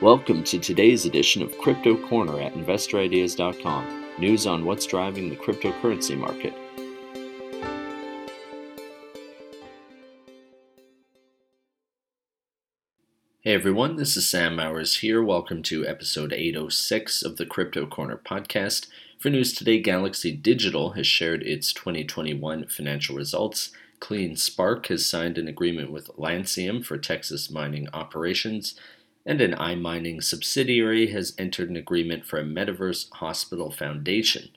Welcome to today's edition of Crypto Corner at InvestorIdeas.com. News on what's driving the cryptocurrency market. Hey everyone, this is Sam Mowers here. Welcome to episode 806 of the Crypto Corner podcast. For news today, Galaxy Digital has shared its 2021 financial results. Clean Spark has signed an agreement with Lancium for Texas mining operations and an iMining subsidiary has entered an agreement for a Metaverse Hospital Foundation.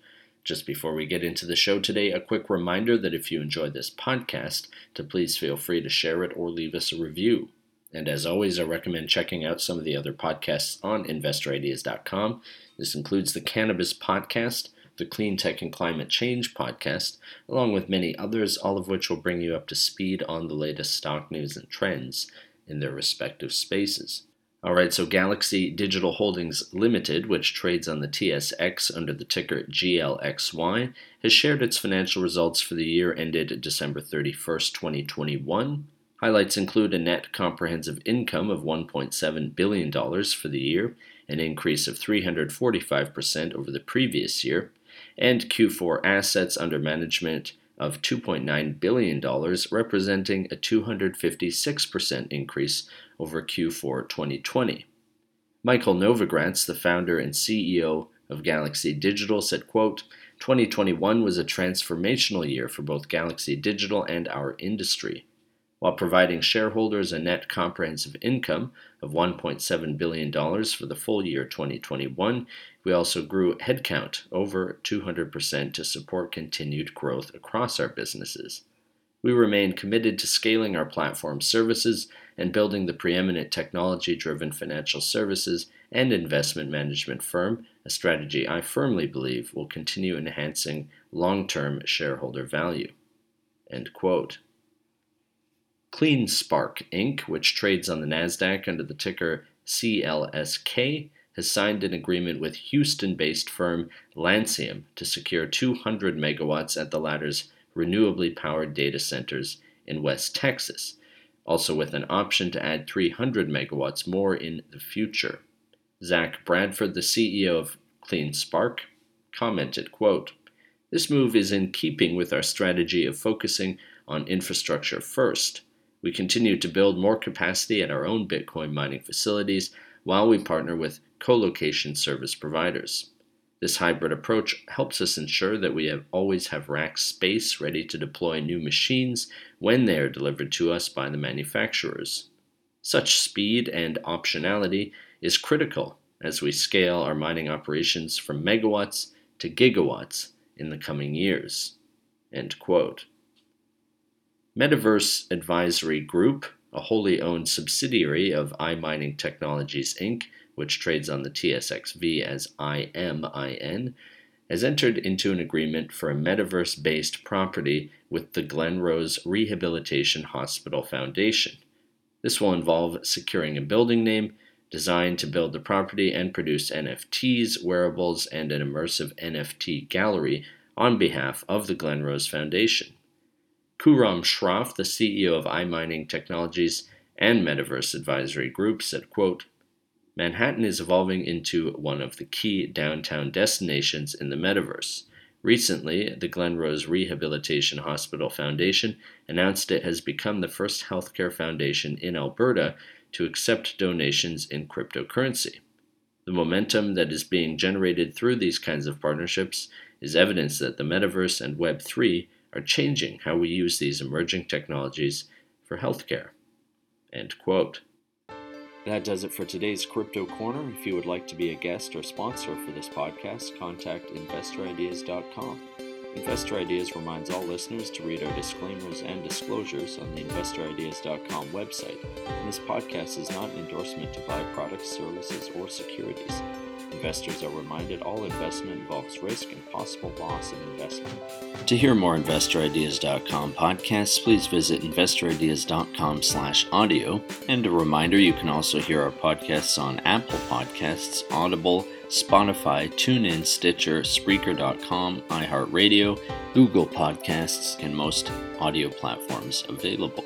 Just before we get into the show today, a quick reminder that if you enjoyed this podcast, to please feel free to share it or leave us a review. And as always, I recommend checking out some of the other podcasts on investorideas.com. This includes the Cannabis Podcast, the Clean Tech and Climate Change Podcast, along with many others, all of which will bring you up to speed on the latest stock news and trends in their respective spaces. All right, so Galaxy Digital Holdings Limited, which trades on the TSX under the ticker GLXY, has shared its financial results for the year ended December 31st, 2021. Highlights include a net comprehensive income of $1.7 billion for the year, an increase of 345% over the previous year, and Q4 assets under management of $2.9 billion, representing a 256% increase over Q4 2020. Michael Novogratz, the founder and CEO of Galaxy Digital, said, quote, 2021 was a transformational year for both Galaxy Digital and our industry. While providing shareholders a net comprehensive income of $1.7 billion for the full year 2021, we also grew headcount over 200% to support continued growth across our businesses. We remain committed to scaling our platform services and building the preeminent technology driven financial services and investment management firm, a strategy I firmly believe will continue enhancing long term shareholder value. End quote. CleanSpark Inc., which trades on the NASDAQ under the ticker CLSK, has signed an agreement with Houston based firm Lancium to secure 200 megawatts at the latter's renewably powered data centers in West Texas, also with an option to add 300 megawatts more in the future. Zach Bradford, the CEO of CleanSpark, commented, quote, This move is in keeping with our strategy of focusing on infrastructure first. We continue to build more capacity at our own Bitcoin mining facilities while we partner with co-location service providers. This hybrid approach helps us ensure that we have always have rack space ready to deploy new machines when they are delivered to us by the manufacturers. Such speed and optionality is critical as we scale our mining operations from megawatts to gigawatts in the coming years. Metaverse Advisory Group, a wholly owned subsidiary of iMining Technologies Inc., which trades on the TSXV as IMIN, has entered into an agreement for a metaverse based property with the Glenrose Rehabilitation Hospital Foundation. This will involve securing a building name, designed to build the property and produce NFTs, wearables, and an immersive NFT gallery on behalf of the Glenrose Foundation. Khurram Shroff, the CEO of iMining Technologies and Metaverse Advisory Group, said, quote, Manhattan is evolving into one of the key downtown destinations in the metaverse. Recently, the Glenrose Rehabilitation Hospital Foundation announced it has become the first healthcare foundation in Alberta to accept donations in cryptocurrency. The momentum that is being generated through these kinds of partnerships is evidence that the metaverse and Web3 are changing how we use these emerging technologies for healthcare. End quote. That does it for today's Crypto Corner. If you would like to be a guest or sponsor for this podcast, contact investorideas.com. Investor Ideas reminds all listeners to read our disclaimers and disclosures on the investorideas.com website. And this podcast is not an endorsement to buy products, services, or securities. Investors are reminded all investment involves risk and possible loss of investment. To hear more InvestorIdeas.com podcasts, please visit InvestorIdeas.com slash audio. And a reminder, you can also hear our podcasts on Apple Podcasts, Audible, Spotify, TuneIn, Stitcher, Spreaker.com, iHeartRadio, Google Podcasts, and most audio platforms available.